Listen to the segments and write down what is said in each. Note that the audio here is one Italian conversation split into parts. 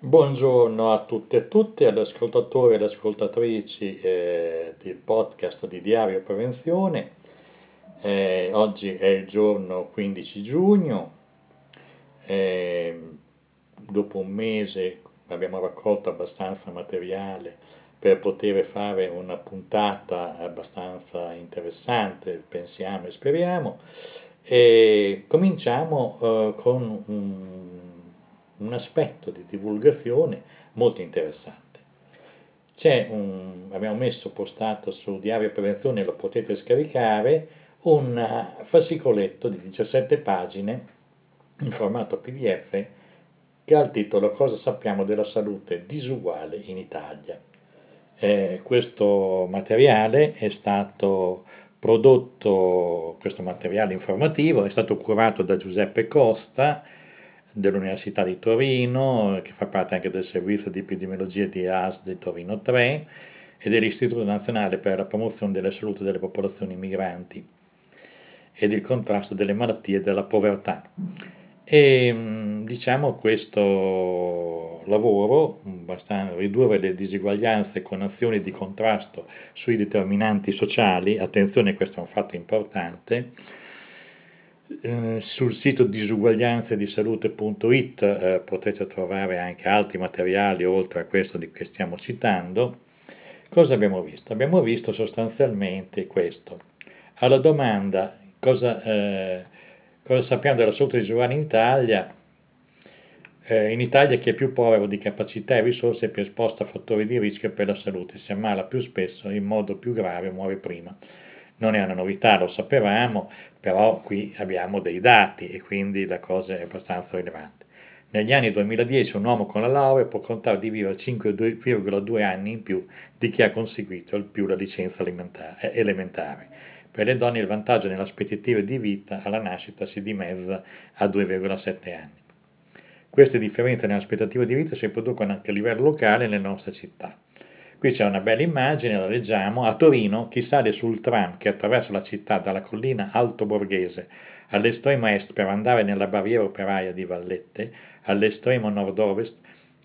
Buongiorno a tutte e tutti, agli ascoltatori e alle ascoltatrici eh, del podcast di Diario Prevenzione. Eh, oggi è il giorno 15 giugno, eh, dopo un mese abbiamo raccolto abbastanza materiale per poter fare una puntata abbastanza interessante, pensiamo e speriamo. E cominciamo eh, con un un aspetto di divulgazione molto interessante. Un, abbiamo messo postato su Diario Prevenzione, lo potete scaricare, un fascicoletto di 17 pagine in formato PDF che ha il titolo Cosa sappiamo della salute disuguale in Italia. Eh, questo materiale è stato prodotto, questo materiale informativo è stato curato da Giuseppe Costa, dell'Università di Torino, che fa parte anche del servizio di epidemiologia di AS di Torino 3 e dell'Istituto Nazionale per la Promozione della Salute delle Popolazioni Migranti ed il contrasto delle malattie e della povertà. E mm, diciamo questo lavoro, ridurre le disuguaglianze con azioni di contrasto sui determinanti sociali, attenzione questo è un fatto importante, eh, sul sito disuguaglianzedisalute.it eh, potete trovare anche altri materiali oltre a questo di cui stiamo citando. Cosa abbiamo visto? Abbiamo visto sostanzialmente questo. Alla domanda cosa, eh, cosa sappiamo della salute disuguale in Italia, eh, in Italia chi è più povero di capacità e risorse è più esposto a fattori di rischio per la salute, si ammala più spesso, in modo più grave muore prima non è una novità, lo sapevamo, però qui abbiamo dei dati e quindi la cosa è abbastanza rilevante. Negli anni 2010 un uomo con la laurea può contare di vivere 5,2 anni in più di chi ha conseguito il più la licenza eh, elementare. Per le donne il vantaggio nelle aspettative di vita alla nascita si dimezza a 2,7 anni. Queste differenze nelle aspettative di vita si riproducono anche a livello locale nelle nostre città. Qui c'è una bella immagine, la leggiamo. A Torino chi sale sul tram che attraversa la città dalla collina Alto Borghese all'estremo est per andare nella barriera operaia di Vallette, all'estremo nord-ovest,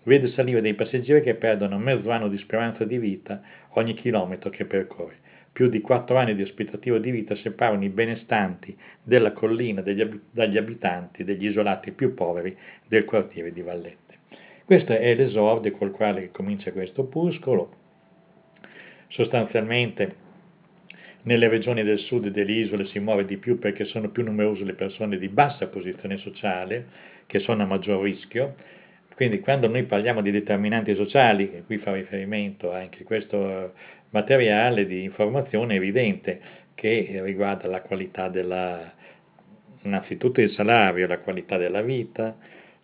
vede salire dei passeggeri che perdono mezzo anno di speranza di vita ogni chilometro che percorre. Più di quattro anni di aspettativa di vita separano i benestanti della collina degli, dagli abitanti degli isolati più poveri del quartiere di Vallette. Questo è l'esordio col quale comincia questo opuscolo sostanzialmente nelle regioni del sud delle isole si muove di più perché sono più numerose le persone di bassa posizione sociale che sono a maggior rischio. Quindi quando noi parliamo di determinanti sociali, e qui fa riferimento anche questo materiale di informazione evidente che riguarda la qualità della, innanzitutto il salario, la qualità della vita,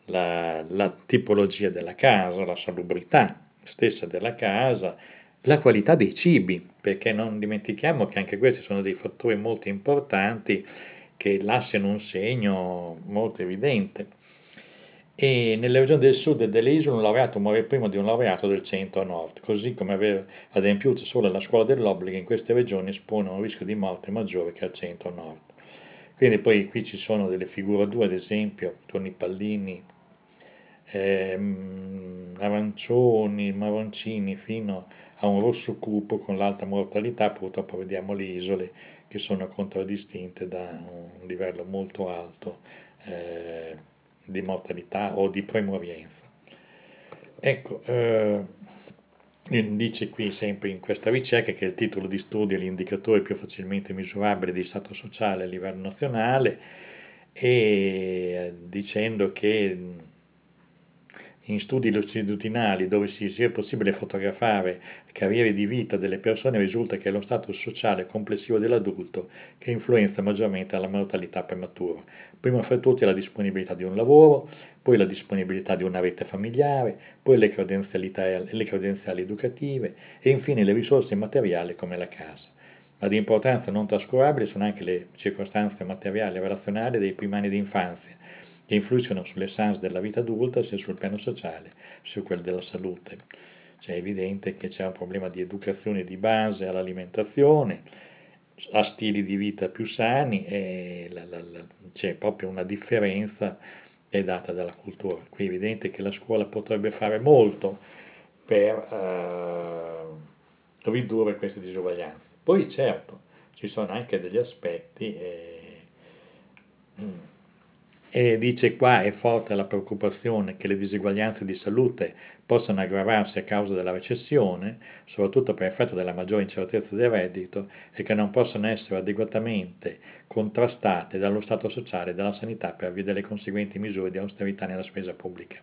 la, la tipologia della casa, la salubrità stessa della casa, la qualità dei cibi, perché non dimentichiamo che anche questi sono dei fattori molto importanti che lasciano un segno molto evidente. E nelle regioni del sud delle isole un laureato muore prima di un laureato del centro-nord, così come aver adempiuto solo la scuola dell'obbligo in queste regioni espone a un rischio di morte maggiore che al centro-nord. Quindi poi qui ci sono delle figure 2, ad esempio, con i pallini ehm, arancioni, marroncini fino a un rosso cupo con l'alta mortalità, purtroppo vediamo le isole che sono contraddistinte da un livello molto alto eh, di mortalità o di premorienza. Ecco, eh, dice qui sempre in questa ricerca che il titolo di studio è l'indicatore più facilmente misurabile di stato sociale a livello nazionale e eh, dicendo che in studi longitudinali dove si sia possibile fotografare carriere di vita delle persone risulta che è lo status sociale complessivo dell'adulto che influenza maggiormente la mortalità prematura. Prima fra tutti la disponibilità di un lavoro, poi la disponibilità di una rete familiare, poi le, le credenziali educative e infine le risorse materiali come la casa. Ma di importanza non trascurabile sono anche le circostanze materiali e relazionali dei primi anni di infanzia, che influiscono sulle sans della vita adulta sia sul piano sociale sia su quello della salute. Cioè è evidente che c'è un problema di educazione di base all'alimentazione, a stili di vita più sani e la, la, la, c'è proprio una differenza è data dalla cultura. Qui è evidente che la scuola potrebbe fare molto per eh, ridurre queste disuguaglianze. Poi certo, ci sono anche degli aspetti, eh, e dice qua è forte la preoccupazione che le diseguaglianze di salute possano aggravarsi a causa della recessione, soprattutto per effetto della maggiore incertezza del reddito, e che non possono essere adeguatamente contrastate dallo Stato sociale e dalla sanità per via delle conseguenti misure di austerità nella spesa pubblica.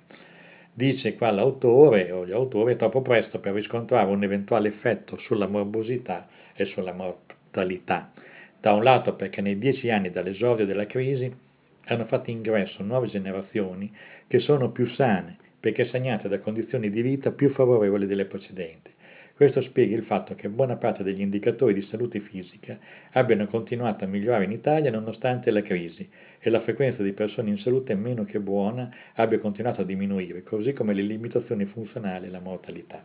Dice qua l'autore o gli autori è troppo presto per riscontrare un eventuale effetto sulla morbosità e sulla mortalità. Da un lato perché nei dieci anni dall'esordio della crisi hanno fatto ingresso nuove generazioni che sono più sane perché segnate da condizioni di vita più favorevoli delle precedenti. Questo spiega il fatto che buona parte degli indicatori di salute fisica abbiano continuato a migliorare in Italia nonostante la crisi e la frequenza di persone in salute meno che buona abbia continuato a diminuire, così come le limitazioni funzionali e la mortalità.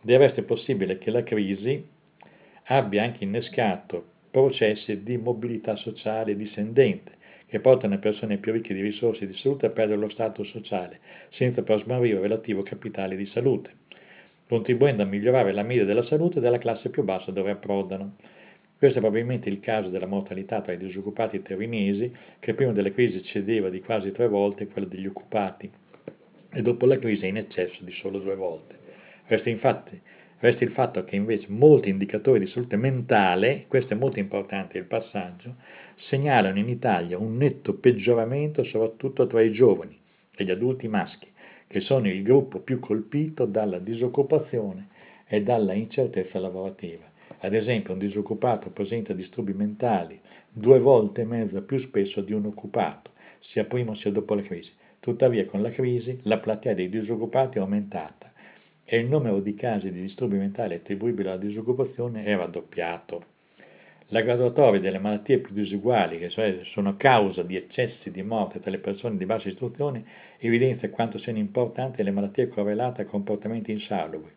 Del resto è possibile che la crisi abbia anche innescato processi di mobilità sociale discendente, che portano le persone più ricche di risorse di salute a perdere lo status sociale, senza però smarrire il relativo capitale di salute, contribuendo a migliorare la media della salute della classe più bassa dove approdano. Questo è probabilmente il caso della mortalità tra i disoccupati terrinesi, che prima della crisi eccedeva di quasi tre volte quella degli occupati, e dopo la crisi è in eccesso di solo due volte. Resta infatti Resta il fatto che invece molti indicatori di salute mentale, questo è molto importante il passaggio, segnalano in Italia un netto peggioramento soprattutto tra i giovani e gli adulti maschi, che sono il gruppo più colpito dalla disoccupazione e dalla incertezza lavorativa. Ad esempio, un disoccupato presenta disturbi mentali due volte e mezza più spesso di un occupato, sia prima sia dopo la crisi. Tuttavia, con la crisi, la platea dei disoccupati è aumentata e il numero di casi di disturbi mentali attribuibili alla disoccupazione è raddoppiato. La graduatoria delle malattie più diseguali, che cioè sono causa di eccessi di morte tra le persone di bassa istruzione, evidenzia quanto siano importanti le malattie correlate a comportamenti insalubri,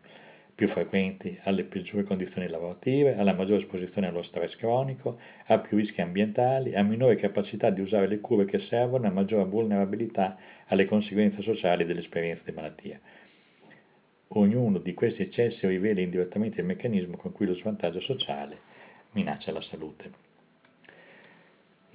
più frequenti alle peggiori condizioni lavorative, alla maggiore esposizione allo stress cronico, a più rischi ambientali, a minore capacità di usare le cure che servono e a maggiore vulnerabilità alle conseguenze sociali dell'esperienza di malattia. Ognuno di questi eccessi rivela indirettamente il meccanismo con cui lo svantaggio sociale minaccia la salute.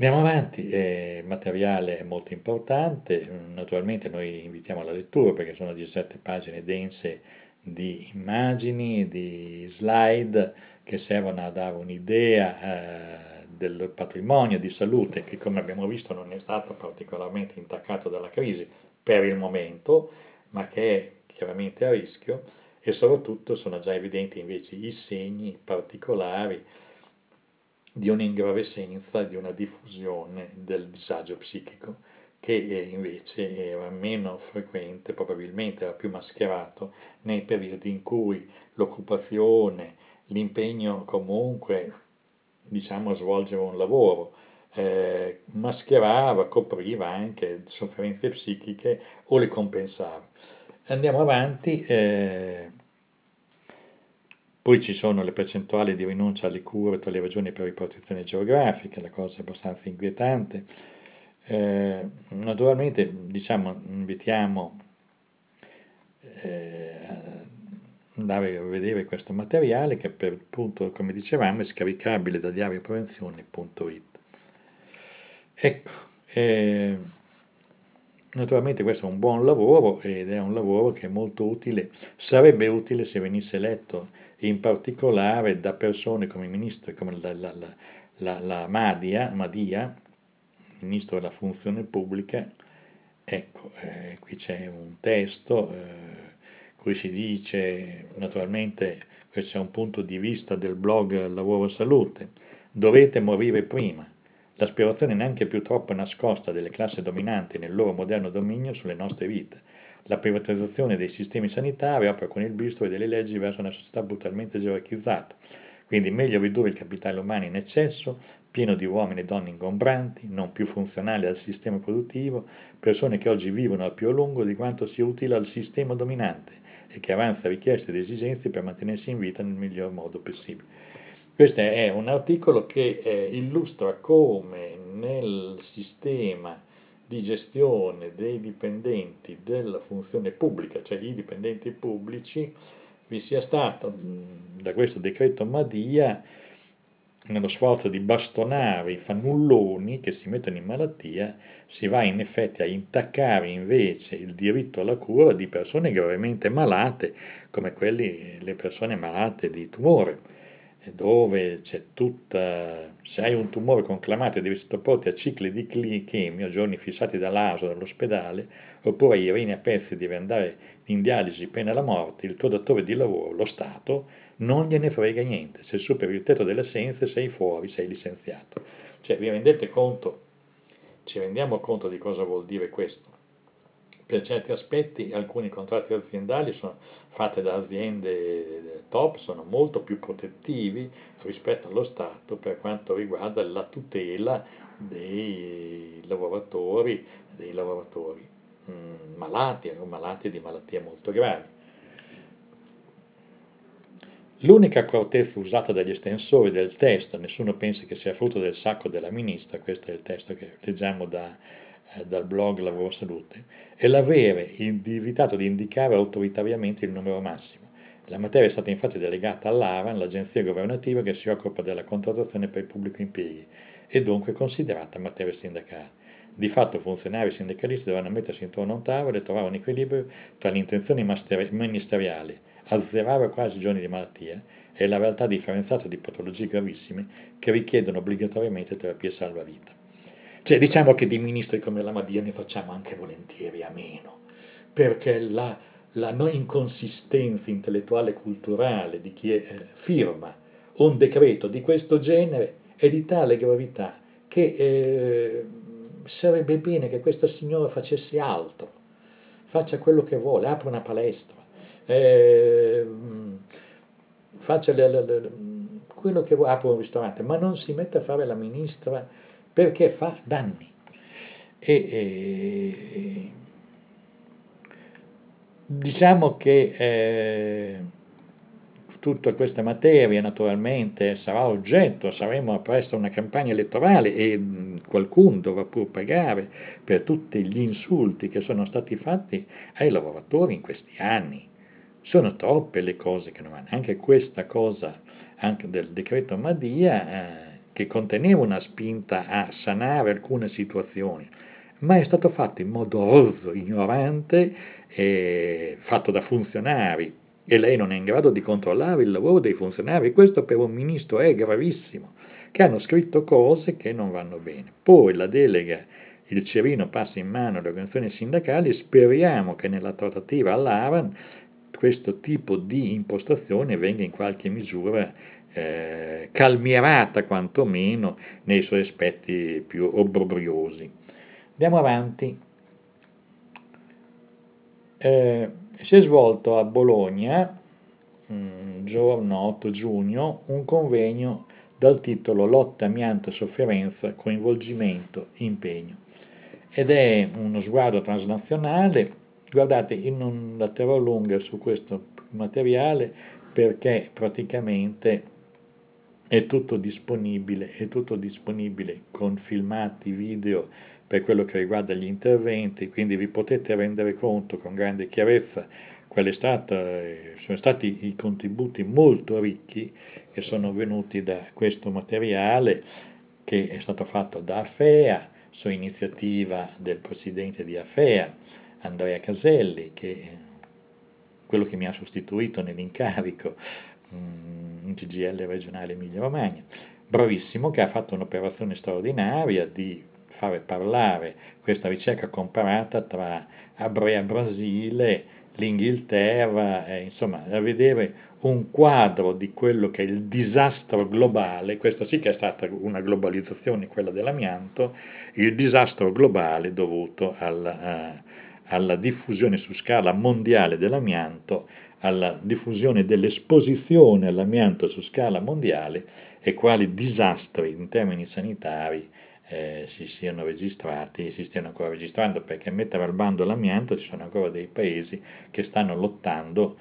Andiamo avanti, eh, il materiale è molto importante, naturalmente noi invitiamo alla lettura perché sono 17 pagine dense di immagini, di slide che servono a dare un'idea eh, del patrimonio di salute che come abbiamo visto non è stato particolarmente intaccato dalla crisi per il momento, ma che è chiaramente a rischio e soprattutto sono già evidenti invece i segni particolari di un'ingravescenza, di una diffusione del disagio psichico che invece era meno frequente, probabilmente era più mascherato nei periodi in cui l'occupazione, l'impegno comunque diciamo a svolgere un lavoro eh, mascherava, copriva anche sofferenze psichiche o le compensava. Andiamo avanti, eh, poi ci sono le percentuali di rinuncia alle cure tra le regioni per ripartizione geografica, la cosa è abbastanza inquietante. Eh, naturalmente diciamo, invitiamo eh, andare a vedere questo materiale che per appunto, come dicevamo, è scaricabile da diarioprevenzione.it. Ecco, eh, Naturalmente questo è un buon lavoro ed è un lavoro che è molto utile, sarebbe utile se venisse letto in particolare da persone come il ministro, come la, la, la, la Madia, Madia, ministro della funzione pubblica, ecco, eh, qui c'è un testo, eh, qui si dice, naturalmente questo è un punto di vista del blog Lavoro Salute, dovete morire prima, l'aspirazione neanche più troppo nascosta delle classi dominanti nel loro moderno dominio sulle nostre vite. La privatizzazione dei sistemi sanitari opera con il bistro e delle leggi verso una società brutalmente gerarchizzata. Quindi meglio ridurre il capitale umano in eccesso, pieno di uomini e donne ingombranti, non più funzionali al sistema produttivo, persone che oggi vivono al più a lungo di quanto sia utile al sistema dominante e che avanza richieste ed esigenze per mantenersi in vita nel miglior modo possibile. Questo è un articolo che eh, illustra come nel sistema di gestione dei dipendenti della funzione pubblica, cioè i dipendenti pubblici, vi sia stato da questo decreto Madia nello sforzo di bastonare i fannulloni che si mettono in malattia, si va in effetti a intaccare invece il diritto alla cura di persone gravemente malate, come quelli, le persone malate di tumore dove c'è tutta, se hai un tumore conclamato e devi sottoporti a cicli di chemio, giorni fissati dall'ASO, dall'ospedale, oppure ai reni a pezzi devi andare in dialisi pena la morte, il tuo datore di lavoro, lo Stato, non gliene frega niente, se superi il tetto delle assenze sei fuori, sei licenziato. Cioè vi rendete conto, ci rendiamo conto di cosa vuol dire questo? per certi aspetti alcuni contratti aziendali sono fatti da aziende top, sono molto più protettivi rispetto allo Stato per quanto riguarda la tutela dei lavoratori, dei lavoratori mm, malati o malati di malattie molto gravi. L'unica accortezza usata dagli estensori del testo, nessuno pensa che sia frutto del sacco della ministra, questo è il testo che leggiamo da eh, dal blog Lavoro Salute, è l'avere evitato di indicare autoritariamente il numero massimo. La materia è stata infatti delegata all'ARAN, l'agenzia governativa che si occupa della contrattazione per il pubblico impieghi, e dunque considerata materia sindacale. Di fatto funzionari sindacalisti dovranno mettersi intorno a un tavolo e trovare un equilibrio tra le intenzioni ministeriali, azzerare quasi i giorni di malattia, e la realtà differenziata di patologie gravissime che richiedono obbligatoriamente terapie salvavita. Cioè, diciamo che di ministri come la Madia ne facciamo anche volentieri a meno, perché la, la non inconsistenza intellettuale e culturale di chi eh, firma un decreto di questo genere è di tale gravità che eh, sarebbe bene che questa signora facesse altro, faccia quello che vuole, apra una palestra, eh, faccia le, le, le, quello che vuole, apra un ristorante, ma non si mette a fare la ministra perché fa danni. E, e, diciamo che eh, tutta questa materia naturalmente sarà oggetto, saremo presto una campagna elettorale e mh, qualcuno dovrà pur pagare per tutti gli insulti che sono stati fatti ai lavoratori in questi anni. Sono troppe le cose che non vanno, anche questa cosa anche del decreto Madia. Eh, che conteneva una spinta a sanare alcune situazioni, ma è stato fatto in modo rozzo, ignorante, fatto da funzionari e lei non è in grado di controllare il lavoro dei funzionari, questo per un ministro è gravissimo, che hanno scritto cose che non vanno bene. Poi la delega, il cerino passa in mano alle organizzazioni sindacali, speriamo che nella trattativa all'Aran questo tipo di impostazione venga in qualche misura eh, calmierata quantomeno nei suoi aspetti più obbrobriosi. Andiamo avanti. Eh, si è svolto a Bologna, mm, giorno 8 giugno, un convegno dal titolo Lotta, amianto, sofferenza, coinvolgimento, impegno. Ed è uno sguardo transnazionale. Guardate, io non la terrò lunga su questo materiale perché praticamente è tutto disponibile, è tutto disponibile con filmati, video per quello che riguarda gli interventi, quindi vi potete rendere conto con grande chiarezza quali sono stati i contributi molto ricchi che sono venuti da questo materiale che è stato fatto da AFEA su iniziativa del presidente di AFEA, Andrea Caselli, che quello che mi ha sostituito nell'incarico un CGL regionale Emilia Romagna, bravissimo che ha fatto un'operazione straordinaria di fare parlare questa ricerca comparata tra Abrea Brasile, l'Inghilterra, eh, insomma, a vedere un quadro di quello che è il disastro globale, questa sì che è stata una globalizzazione, quella dell'amianto, il disastro globale dovuto alla, uh, alla diffusione su scala mondiale dell'amianto alla diffusione dell'esposizione all'amianto su scala mondiale e quali disastri in termini sanitari eh, si siano registrati e si stiano ancora registrando, perché mettere al bando l'amianto ci sono ancora dei paesi che stanno lottando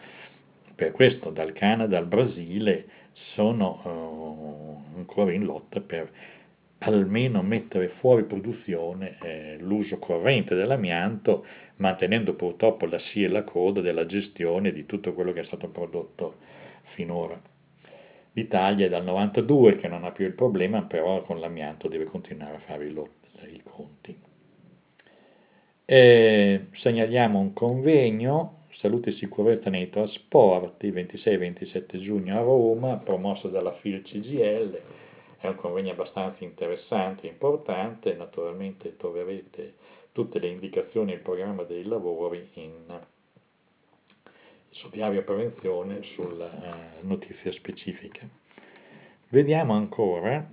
per questo, dal Canada al Brasile sono uh, ancora in lotta per almeno mettere fuori produzione eh, l'uso corrente dell'amianto, mantenendo purtroppo la scia e la coda della gestione di tutto quello che è stato prodotto finora. L'Italia è dal 92 che non ha più il problema, però con l'amianto deve continuare a fare i, conti. E segnaliamo un convegno Salute e Sicurezza nei Trasporti 26-27 giugno a Roma, promosso dalla FIL CGL è un convegno abbastanza interessante e importante, naturalmente troverete tutte le indicazioni e il programma dei lavori in su diario prevenzione sulle uh, notizie specifiche. Vediamo ancora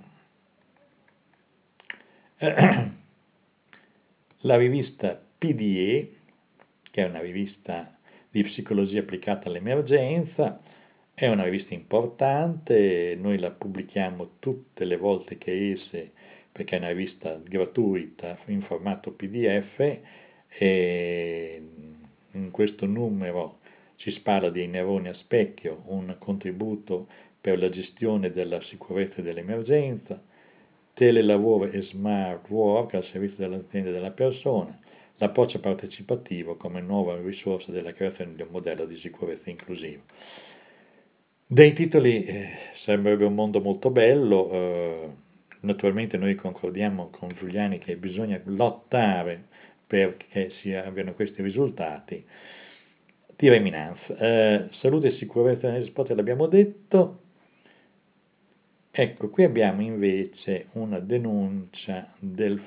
la rivista PDE, che è una rivista di psicologia applicata all'emergenza, è una rivista importante, noi la pubblichiamo tutte le volte che esce perché è una rivista gratuita in formato PDF e in questo numero ci parla dei neuroni a specchio, un contributo per la gestione della sicurezza e dell'emergenza, telelavoro e smart work al servizio dell'azienda e della persona, l'approccio partecipativo come nuova risorsa della creazione di un modello di sicurezza inclusivo. Dei titoli eh, sembrerebbe un mondo molto bello, eh, naturalmente noi concordiamo con Giuliani che bisogna lottare perché si abbiano questi risultati. Tira eminenza, eh, salute e sicurezza negli sport l'abbiamo detto, ecco qui abbiamo invece una denuncia del,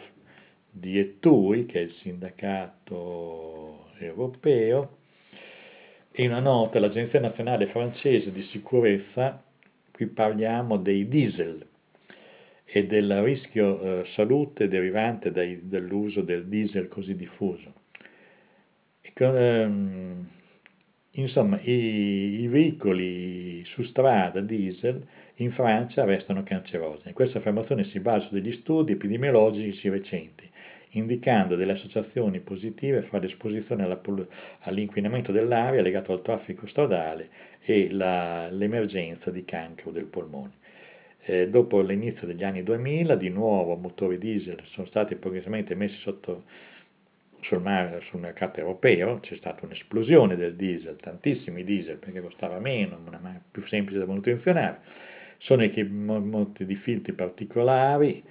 di ETUI che è il sindacato europeo in una nota l'Agenzia Nazionale Francese di Sicurezza, qui parliamo dei diesel e del rischio eh, salute derivante dai, dall'uso del diesel così diffuso. E, ehm, insomma, i, i, veicoli su strada diesel in Francia restano cancerogeni. Questa affermazione si basa su degli studi epidemiologici recenti indicando delle associazioni positive fra l'esposizione all'inquinamento dell'aria legato al traffico stradale e la, l'emergenza di cancro del polmone. Eh, dopo l'inizio degli anni 2000, di nuovo motori diesel sono stati progressivamente messi sotto, sul, mar, sul mercato europeo, c'è stata un'esplosione del diesel, tantissimi diesel perché costava meno, ma più semplice da manutenzionare, sono equipaggiati di filtri particolari,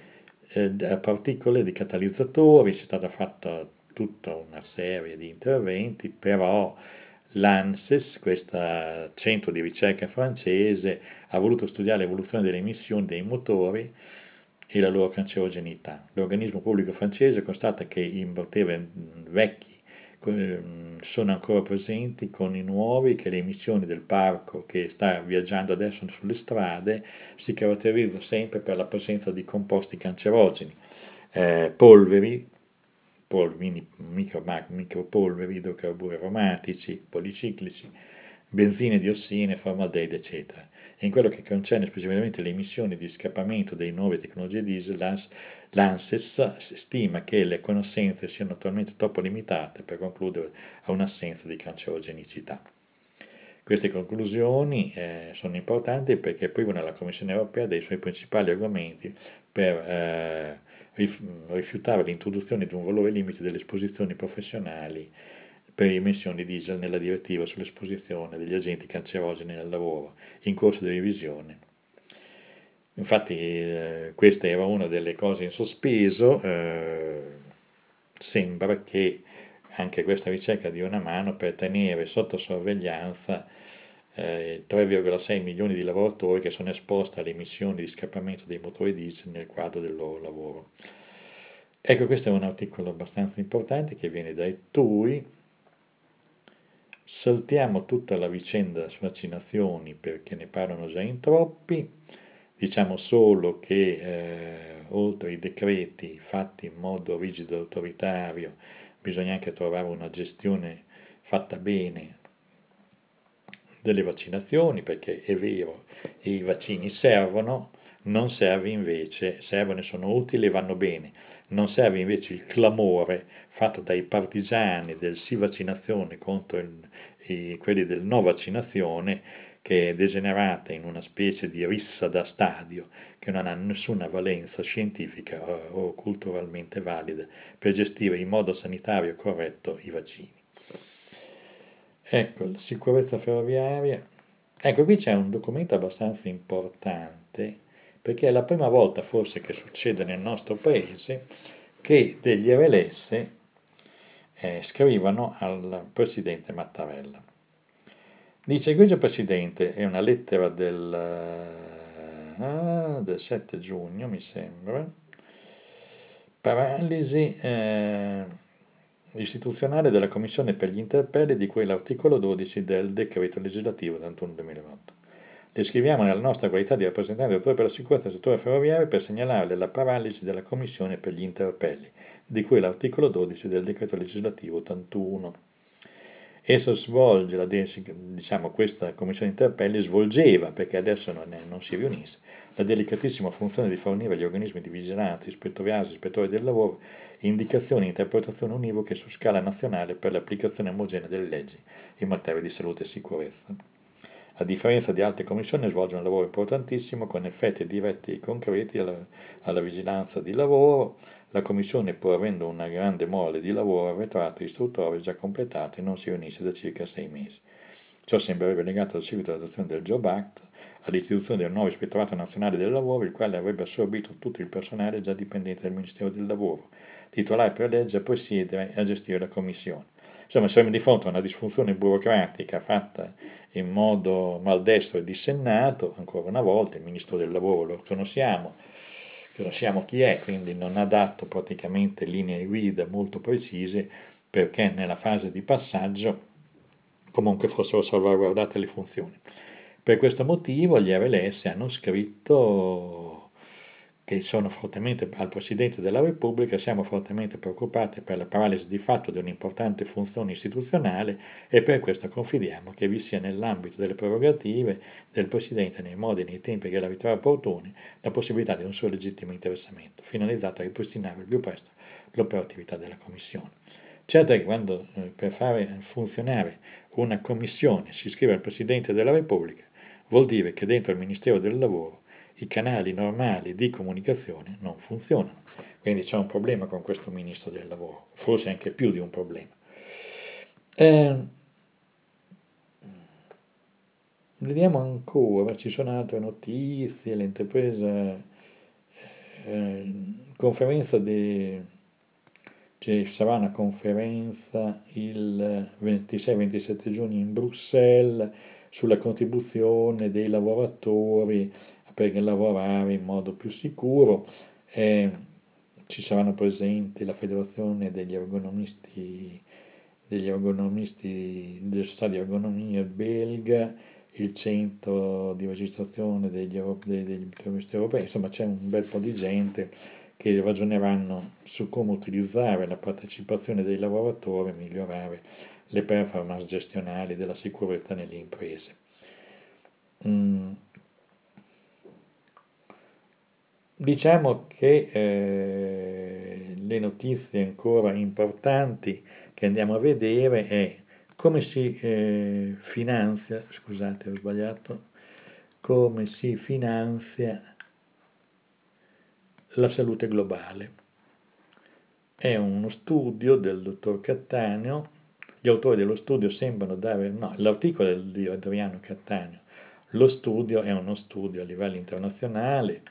eh, particole di catalizzatori, c'è stata fatta tutta una serie di interventi, però l'ANSES, questo centro di ricerca francese, ha voluto studiare l'evoluzione delle emissioni dei motori e la loro cancerogenità. L'organismo pubblico francese constata che i motori vecchi sono ancora presenti con i nuovi che le emissioni del parco che sta viaggiando adesso sulle strade si caratterizzano sempre per la presenza di composti cancerogeni, eh, polveri, pol, mini, micro, micropolveri, idrocarburi aromatici, policiclici, benzine, diossine, formaldeide, eccetera. In quello che concerne specificamente le emissioni di scappamento delle nuove tecnologie diesel, l'ANSES stima che le conoscenze siano attualmente troppo limitate per concludere a un'assenza di cancerogenicità. Queste conclusioni eh, sono importanti perché privano la Commissione europea dei suoi principali argomenti per eh, rifiutare l'introduzione di un valore limite delle esposizioni professionali per emissioni diesel nella direttiva sull'esposizione degli agenti cancerogeni nel lavoro, in corso di revisione. Infatti eh, questa era una delle cose in sospeso, eh, sembra che anche questa ricerca dia una mano per tenere sotto sorveglianza eh, 3,6 milioni di lavoratori che sono esposti alle emissioni di scappamento dei motori diesel nel quadro del loro lavoro. Ecco, questo è un articolo abbastanza importante che viene dai TUI, Saltiamo tutta la vicenda vaccinazioni perché ne parlano già in troppi, diciamo solo che eh, oltre ai decreti fatti in modo rigido e autoritario bisogna anche trovare una gestione fatta bene delle vaccinazioni perché è vero, i vaccini servono, non serve invece, servono e sono utili e vanno bene, non serve invece il clamore fatto dai partigiani del sì vaccinazione contro il, i, quelli del no vaccinazione che è degenerata in una specie di rissa da stadio che non ha nessuna valenza scientifica o, o culturalmente valida per gestire in modo sanitario corretto i vaccini. Ecco, sicurezza ferroviaria. Ecco, qui c'è un documento abbastanza importante perché è la prima volta forse che succede nel nostro paese che degli RLS eh, scrivano al presidente Mattarella. Dice, egregio Presidente, è una lettera del, uh, del 7 giugno, mi sembra, paralisi eh, istituzionale della Commissione per gli interpelli di cui l'articolo 12 del decreto legislativo 31-2008. Le scriviamo nella nostra qualità di rappresentante del per la sicurezza del settore ferroviario per segnalarle la paralisi della Commissione per gli interpelli, di cui l'articolo 12 del decreto legislativo 81 esso svolge, la, diciamo, questa commissione interpelli svolgeva, perché adesso non, è, non si riunisce, la delicatissima funzione di fornire agli organismi di vigilanza, ispettoriali, ispettori del lavoro, indicazioni e interpretazioni univoche su scala nazionale per l'applicazione omogenea delle leggi in materia di salute e sicurezza. A differenza di altre commissioni svolge un lavoro importantissimo con effetti diretti e concreti alla, alla vigilanza di lavoro, la Commissione, pur avendo una grande mole di lavoro arretrato istruttorio già completato, non si riunisce da circa sei mesi. Ciò sembrerebbe legato al seguito dell'adozione del Job Act, all'istituzione del nuovo Ispettorato Nazionale del Lavoro, il quale avrebbe assorbito tutto il personale già dipendente dal Ministero del Lavoro, titolare per legge a presiedere e a gestire la Commissione. Insomma, siamo di fronte a una disfunzione burocratica fatta in modo maldestro e dissennato, ancora una volta, il Ministro del Lavoro lo conosciamo, conosciamo chi è, quindi non ha dato praticamente linee guida molto precise perché nella fase di passaggio comunque fossero salvaguardate le funzioni. Per questo motivo gli RLS hanno scritto che sono fortemente al Presidente della Repubblica, siamo fortemente preoccupati per la paralisi di fatto di un'importante funzione istituzionale e per questo confidiamo che vi sia nell'ambito delle prerogative del Presidente nei modi e nei tempi che la riterrà opportuni la possibilità di un suo legittimo interessamento, finalizzato a ripristinare il più presto l'operatività della Commissione. Certo che quando eh, per fare funzionare una commissione si scrive al Presidente della Repubblica, vuol dire che dentro il Ministero del Lavoro i canali normali di comunicazione non funzionano. Quindi c'è un problema con questo ministro del lavoro, forse anche più di un problema. Eh, vediamo ancora, ci sono altre notizie, l'entreprise, eh, conferenza di, ci sarà una conferenza il 26-27 giugno in Bruxelles sulla contribuzione dei lavoratori per lavorare in modo più sicuro. Eh, ci saranno presenti la Federazione degli Ergonomisti, degli ergonomisti del società di ergonomia belga, il centro di registrazione degli, degli, degli europei, insomma c'è un bel po' di gente che ragioneranno su come utilizzare la partecipazione dei lavoratori e migliorare le performance gestionali della sicurezza nelle imprese. Mm. Diciamo che eh, le notizie ancora importanti che andiamo a vedere è come si eh, finanzia, scusate ho sbagliato, come si finanzia la salute globale. È uno studio del dottor Cattaneo, gli autori dello studio sembrano dare, no, l'articolo è di Adriano Cattaneo, lo studio è uno studio a livello internazionale,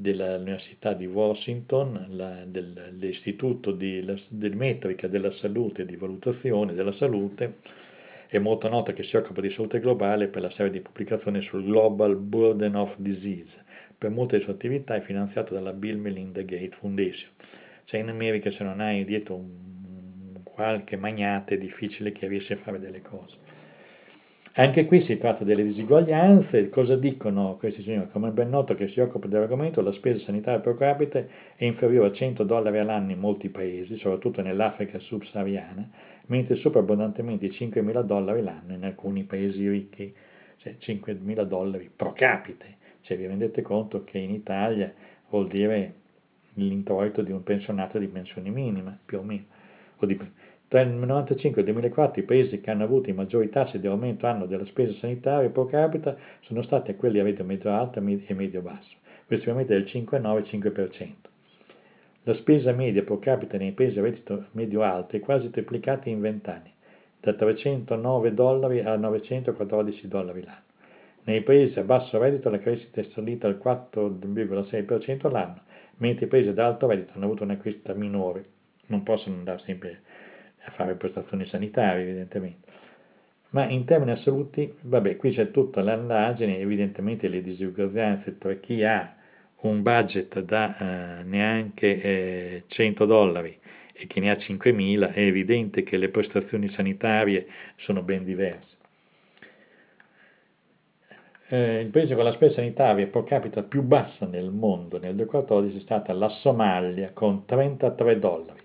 dell'Università di Washington, la, dell'Istituto di, di Metrica della Salute e di Valutazione della Salute, è molto nota che si occupa di salute globale per la serie di pubblicazioni sul Global Burden of Disease. Per molte delle sue attività è finanziato dalla Bill Melinda Gates Foundation. Cioè in America se non hai dietro un, qualche magnate è difficile che riesci a fare delle cose. Anche qui si tratta delle disuguaglianze, cosa dicono questi signori? Come ben noto che si occupa dell'argomento, la spesa sanitaria pro capite è inferiore a 100 dollari all'anno in molti paesi, soprattutto nell'Africa subsahariana, mentre supera abbondantemente i 5.000 dollari l'anno in alcuni paesi ricchi, cioè 5.000 dollari pro capite. Cioè vi rendete conto che in Italia vuol dire l'introito di un pensionato di pensione minima, più o meno, o di Tra il 1995 e il 2004 i paesi che hanno avuto i maggiori tassi di aumento anno della spesa sanitaria pro capita sono stati quelli a reddito medio-alto e medio-basso, rispettivamente del 5,9 e 5%. La spesa media pro capita nei paesi a reddito medio-alto è quasi triplicata in 20 anni, da 309 dollari a 914 dollari l'anno. Nei paesi a basso reddito la crescita è salita al 4,6% all'anno, mentre i paesi ad alto reddito hanno avuto una crescita minore. Non possono andare sempre a fare prestazioni sanitarie, evidentemente. Ma in termini assoluti, vabbè, qui c'è tutta l'andagine, evidentemente le disuguaglianze tra chi ha un budget da eh, neanche eh, 100 dollari e chi ne ha 5.000, è evidente che le prestazioni sanitarie sono ben diverse. Eh, il paese con la spesa sanitaria pro capita più bassa nel mondo nel 2014 è stata la Somalia con 33 dollari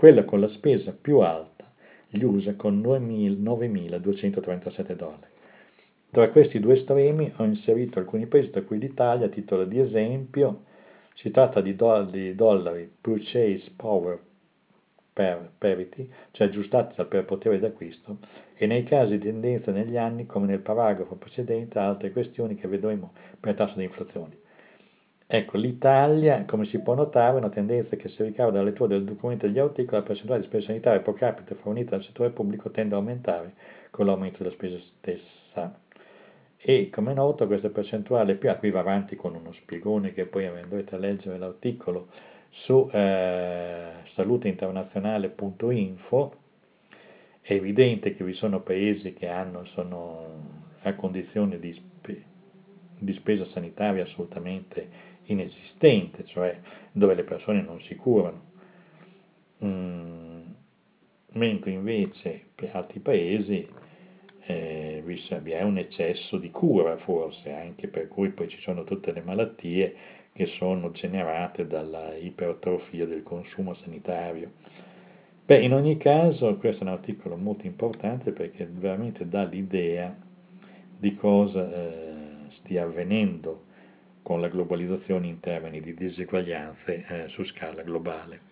quella con la spesa più alta, gli USA con 9.237 dollari. Tra questi due estremi ho inserito alcuni paesi, tra cui l'Italia, a titolo di esempio, si tratta di, do- dollari purchase power per parity, cioè aggiustati dal potere d'acquisto, e nei casi di tendenza negli anni, come nel paragrafo precedente, altre questioni che vedremo per tasso di inflazione. Ecco, l'Italia, come si può notare, è una tendenza che si ricava dalla lettura del documento degli articoli, la percentuale di spesa sanitaria pro capite fornita dal settore pubblico tende ad aumentare con l'aumento della spesa stessa. E come noto questa percentuale più, qui va avanti con uno spiegone che poi andrete a leggere l'articolo su eh, saluteinternazionale.info, è evidente che vi sono paesi che hanno, sono a condizioni di, spe, di spesa sanitaria assolutamente inesistente, cioè dove le persone non si curano. Mm, mentre invece per altri paesi eh, vi è un eccesso di cura forse, anche per cui poi ci sono tutte le malattie che sono generate dalla ipertrofia del consumo sanitario. Beh, in ogni caso questo è un articolo molto importante perché veramente dà l'idea di cosa eh, stia avvenendo con la globalizzazione in termini di diseguaglianze eh, su scala globale.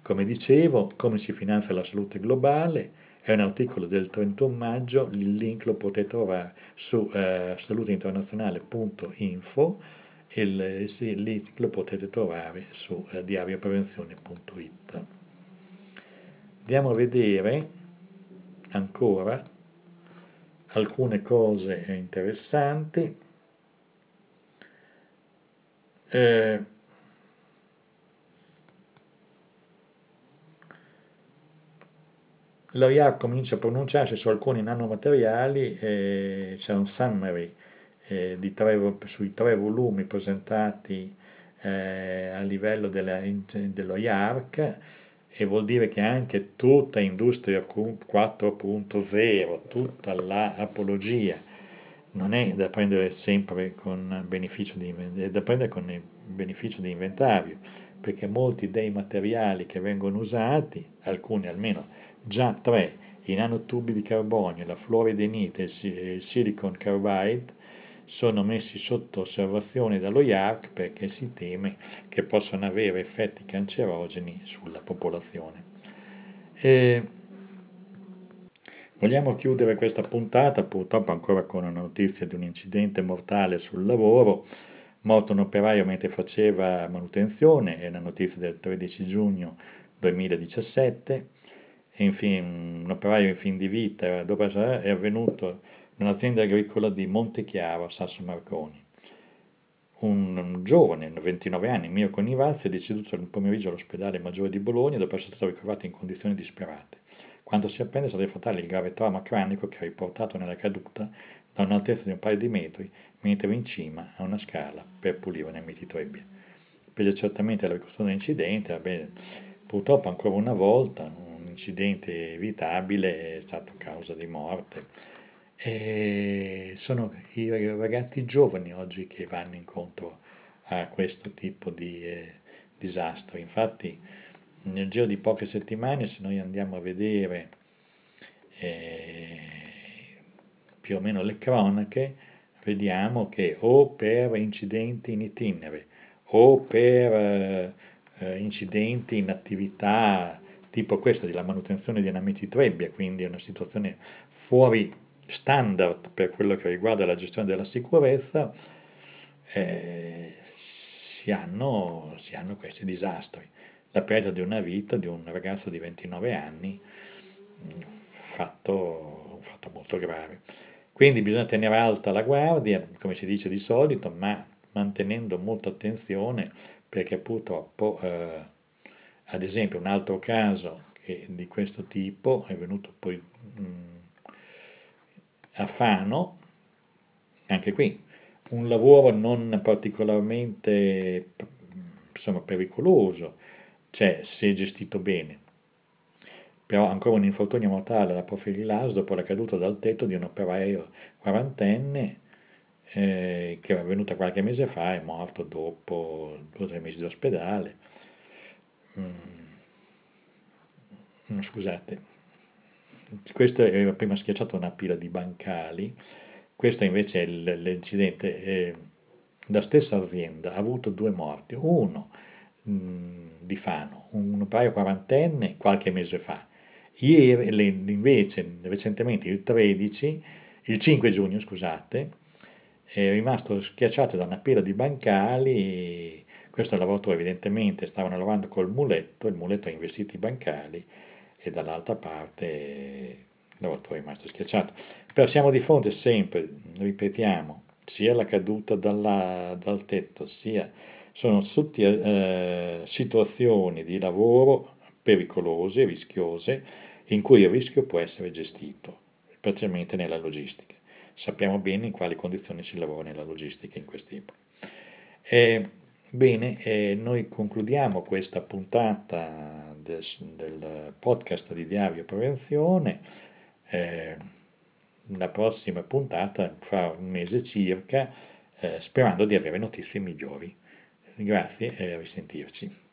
Come dicevo, come si finanzia la salute globale è un articolo del 31 maggio, il link lo potete trovare su eh, saluteinternazionale.info e il, il, link lo potete trovare su eh, diarioprevenzione.it. Andiamo a vedere ancora alcune cose interessanti. Eh, L'OIA comincia a pronunciarsi su alcuni nanomateriali, eh, c'è un summary eh, tre, sui tre volumi presentati eh, a livello della, dello IARC e vuol dire che anche tutta Industria 4.0, tutta l'apologia non è da prendere sempre con beneficio di, è da prendere con beneficio di inventario, perché molti dei materiali che vengono usati, alcuni almeno già tre, i nanotubi di carbonio, la fluoridenite e il silicon carbide, sono messi sotto osservazione dallo IARC perché si teme che possano avere effetti cancerogeni sulla popolazione. E Vogliamo chiudere questa puntata purtroppo ancora con una notizia di un incidente mortale sul lavoro, morto un operaio mentre faceva manutenzione, è una notizia del 13 giugno 2017, infine, un operaio in fin di vita dopo è avvenuto in un'azienda agricola di Montechiaro Sasso Marconi. Un, un giovane, 29 anni, Mio Conivazzi, è deceduto nel pomeriggio all'ospedale Maggiore di Bologna dopo essere stato ricoverato in condizioni disperate. Quando si apprende è stato fatale il grave trauma cranico che ha riportato nella caduta da un'altezza di un paio di metri mentre in cima a una scala per pulire una mititrebbia. Per gli accertamenti della ricostruzione dell'incidente, purtroppo ancora una volta un incidente evitabile è stato causa di morte. E sono i ragazzi giovani oggi che vanno incontro a questo tipo di eh, disastro. Infatti nel giro di poche settimane, se noi andiamo a vedere eh, più o meno le cronache, vediamo che o per incidenti in itinere o per eh, incidenti in attività tipo questa della manutenzione di una mititrebbia, quindi una situazione fuori standard per quello che riguarda la gestione della sicurezza, eh, si, hanno, si hanno questi disastri. La perdita di una vita di un ragazzo di 29 anni, fatto, un fatto molto grave. Quindi bisogna tenere alta la guardia, come si dice di solito, ma mantenendo molta attenzione perché purtroppo, eh, ad esempio, un altro caso di questo tipo è venuto poi mh, mm, a Fano, anche qui, un lavoro non particolarmente insomma, pericoloso, cioè se gestito bene, però ancora un infortunio mortale alla Profilas dopo la caduta dal tetto di un operaio quarantenne eh, che è avvenuta qualche mese fa, è morto dopo due o tre mesi di ospedale. Mm, scusate, questo aveva prima schiacciato una pila di bancali, questo invece è l'incidente. Eh, la stessa azienda ha avuto due morti, uno mh, di Fano, un operaio quarantenne qualche mese fa, Ieri, invece recentemente il 13, il 5 giugno scusate, è rimasto schiacciato da una pila di bancali, questo lavoratore evidentemente stava lavorando col muletto, il muletto ha investito i bancali e dall'altra parte il è rimasto schiacciato. Però siamo di fronte sempre, ripetiamo, sia la caduta dalla, dal tetto, sia sono tutte eh, situazioni di lavoro pericolose, rischiose, in cui il rischio può essere gestito, specialmente nella logistica sappiamo bene in quali condizioni si lavora nella logistica in quest'epoca. Eh, bene, eh, noi concludiamo questa puntata del, del, podcast di Diario Prevenzione. Eh, la prossima puntata fra un mese circa, eh, sperando di avere notizie migliori. Grazie e a risentirci.